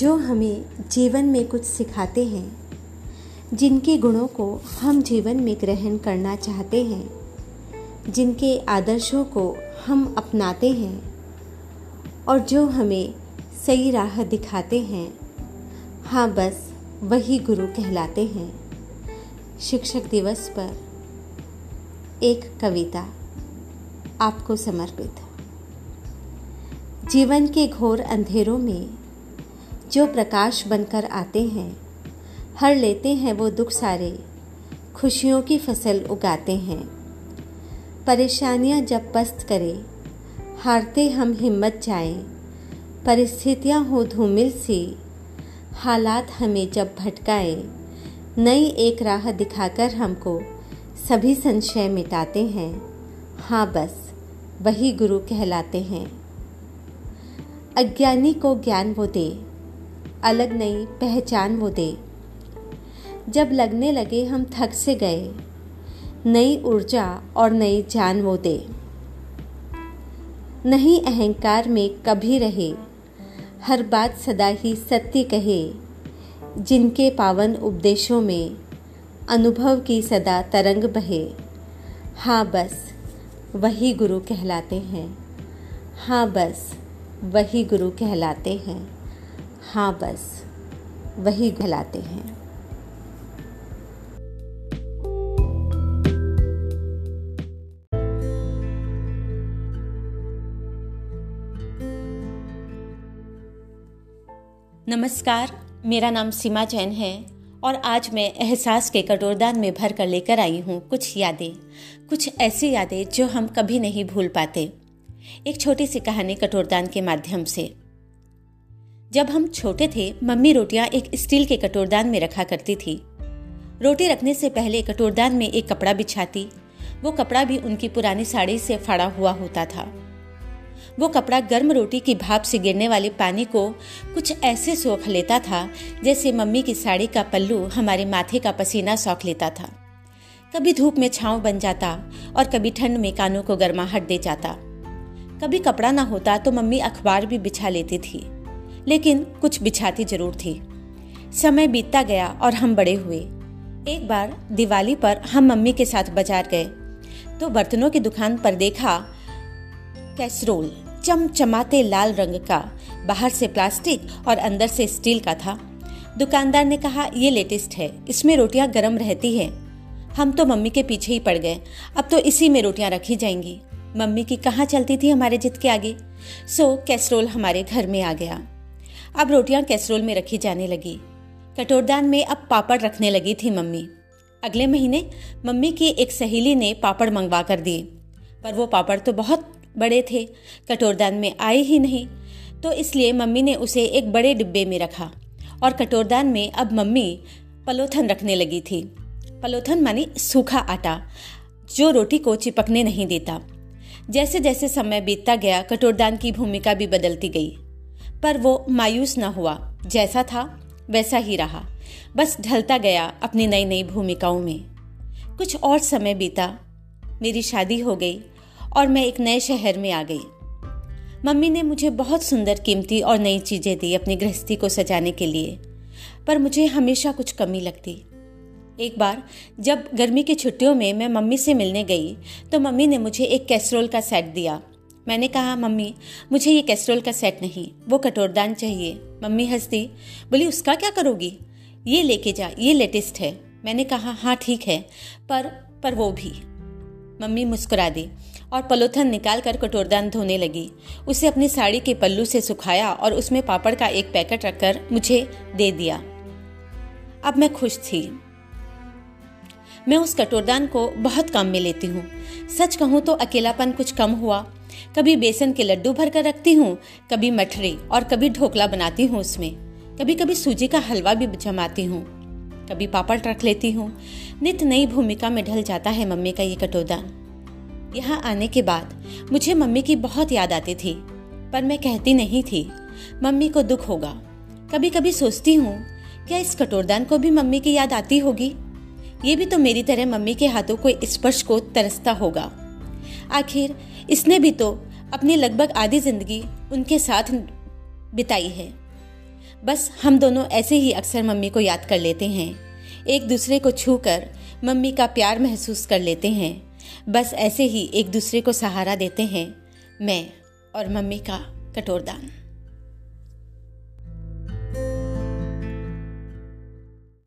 जो हमें जीवन में कुछ सिखाते हैं, जिनके गुणों को हम जीवन में ग्रहण करना चाहते हैं, जिनके आदर्शों को हम अपनाते हैं, और जो हमें सही राह दिखाते हैं हाँ बस वही गुरु कहलाते हैं। शिक्षक दिवस पर एक कविता आपको समर्पित। जीवन के घोर अंधेरों में जो प्रकाश बनकर आते हैं, हर लेते हैं वो दुख सारे, खुशियों की फ़सल उगाते हैं। परेशानियाँ जब पस्त करे, हारते हम हिम्मत जाएँ, परिस्थितियाँ हो धूमिल सी, हालात हमें जब भटकाए, नई एक राह दिखाकर हमको सभी संशय मिटाते हैं। हाँ बस, वही गुरु कहलाते हैं। अज्ञानी को ज्ञान वो दे अलग नई पहचान वो दे। जब लगने लगे हम थक से गए, नई ऊर्जा और नई जान वो दे। नहीं अहंकार में कभी रहे, हर बात सदा ही सत्य कहे, जिनके पावन उपदेशों में अनुभव की सदा तरंग बहे। हाँ बस, वही गुरु कहलाते हैं। हाँ बस, वही गुरु कहलाते हैं। हाँ बस, वही कहलाते हैं। नमस्कार, मेरा नाम सीमा जैन है और आज मैं एहसास के कटोरदान में भर कर लेकर आई हूँ कुछ यादें, कुछ ऐसी यादें जो हम कभी नहीं भूल पाते। एक छोटी सी कहानी कटोरदान के माध्यम से। जब हम छोटे थे, मम्मी रोटियाँ एक स्टील के कटोरदान में रखा करती थी। रोटी रखने से पहले कटोरदान में एक कपड़ा बिछाती। वो कपड़ा भी उनकी पुरानी साड़ी से फाड़ा हुआ होता था। वो कपड़ा गर्म रोटी की भाप से गिरने वाले पानी को कुछ ऐसे सोख लेता था, जैसे मम्मी की साड़ी का पल्लू हमारे माथे का पसीना सौख लेता था। कभी धूप में छांव बन जाता और कभी ठंड में कानों को गर्माहट दे जाता। कभी कपड़ा ना होता तो मम्मी अखबार भी बिछा लेती थी। लेकिन कुछ बिछाती ज़रूर थी। समय बीतता गया और हम बड़े हुए। एक बार दिवाली पर हम मम्मी के साथ बाज़ार गए तो बर्तनों की दुकान पर देखा कैसरोल चमचमाते लाल रंग का, बाहर से प्लास्टिक और अंदर से स्टील का था। दुकानदार ने कहा, ये लेटेस्ट है, इसमें रोटियाँ गर्म रहती है। हम तो मम्मी के पीछे ही पड़ गए, अब तो इसी में रोटियाँ रखी जाएँगी। मम्मी की कहाँ चलती थी हमारे जिद के आगे? सो कैसरोल हमारे घर में आ गया। अब रोटियाँ कैसरोल में रखी जाने लगी। कटोरदान में अब पापड़ रखने लगी थी मम्मी। अगले महीने मम्मी की एक सहेली ने पापड़ मंगवा कर दिए। पर वो पापड़ तो बहुत बड़े थे, कटोरदान में आए ही नहीं। तो इसलिए मम्मी ने उसे एक बड़े डिब्बे में रखा और कटोरदान में अब मम्मी पलोथन रखने लगी थी। पलोथन मानी सूखा आटा, जो रोटी को चिपकने नहीं देता। जैसे जैसे समय बीतता गया, कटोरदान की भूमिका भी बदलती गई। पर वो मायूस न हुआ। जैसा था, वैसा ही रहा। बस ढलता गया अपनी नई नई भूमिकाओं में। कुछ और समय बीता। मेरी शादी हो गई और मैं एक नए शहर में आ गई। मम्मी ने मुझे बहुत सुंदर कीमती और नई चीज़ें दी अपनी गृहस्थी को सजाने के लिए, पर मुझे हमेशा कुछ कमी लगती। एक बार, जब गर्मी की छुट्टियों में मैं मम्मी से मिलने गई तो मम्मी ने मुझे एक कैसरोल का सेट दिया। मैंने कहा, मम्मी, मुझे ये कैसरोल का सेट नहीं, वो कटोरदान चाहिए। मम्मी हंसती, बोली, उसका क्या करोगी? ये लेके जा, ये लेटेस्ट है। मैंने कहा हाँ ठीक है, पर पर वो भी। मम्मी मुस्कुरा दी और पलोथन निकाल कर कटोरदान धोने लगी। उसे अपनी साड़ी के पल्लू से सुखाया और उसमें पापड़ का एक पैकेट रखकर मुझे दे दिया। अब मैं खुश थी। मैं उस कटोरदान को बहुत कम में लेती हूँ। सच कहूँ तो अकेलापन कुछ कम हुआ। कभी बेसन के लड्डू भर कर रखती हूँ, कभी मठरी और कभी ढोकला बनाती हूँ उसमें। कभी कभी सूजी का हलवा भी जमाती हूँ। कभी पापड़ रख लेती हूँ। नित नई भूमिका में ढल जाता है मम्मी का ये कटोरदान यहाँ आने के बाद मुझे मम्मी की बहुत याद आती थी, पर मैं कहती नहीं थी, मम्मी को दुख होगा। कभी कभी सोचती हूँ, क्या इस कटोरदान को भी मम्मी की याद आती होगी? ये भी तो मेरी तरह मम्मी के हाथों को स्पर्श को तरसता होगा। आखिर इसने भी तो अपनी लगभग आधी ज़िंदगी उनके साथ बिताई है। बस हम दोनों ऐसे ही अक्सर मम्मी को याद कर लेते हैं। एक दूसरे को छू कर मम्मी का प्यार महसूस कर लेते हैं। बस ऐसे ही एक दूसरे को सहारा देते हैं, मैं और मम्मी का कटोरदान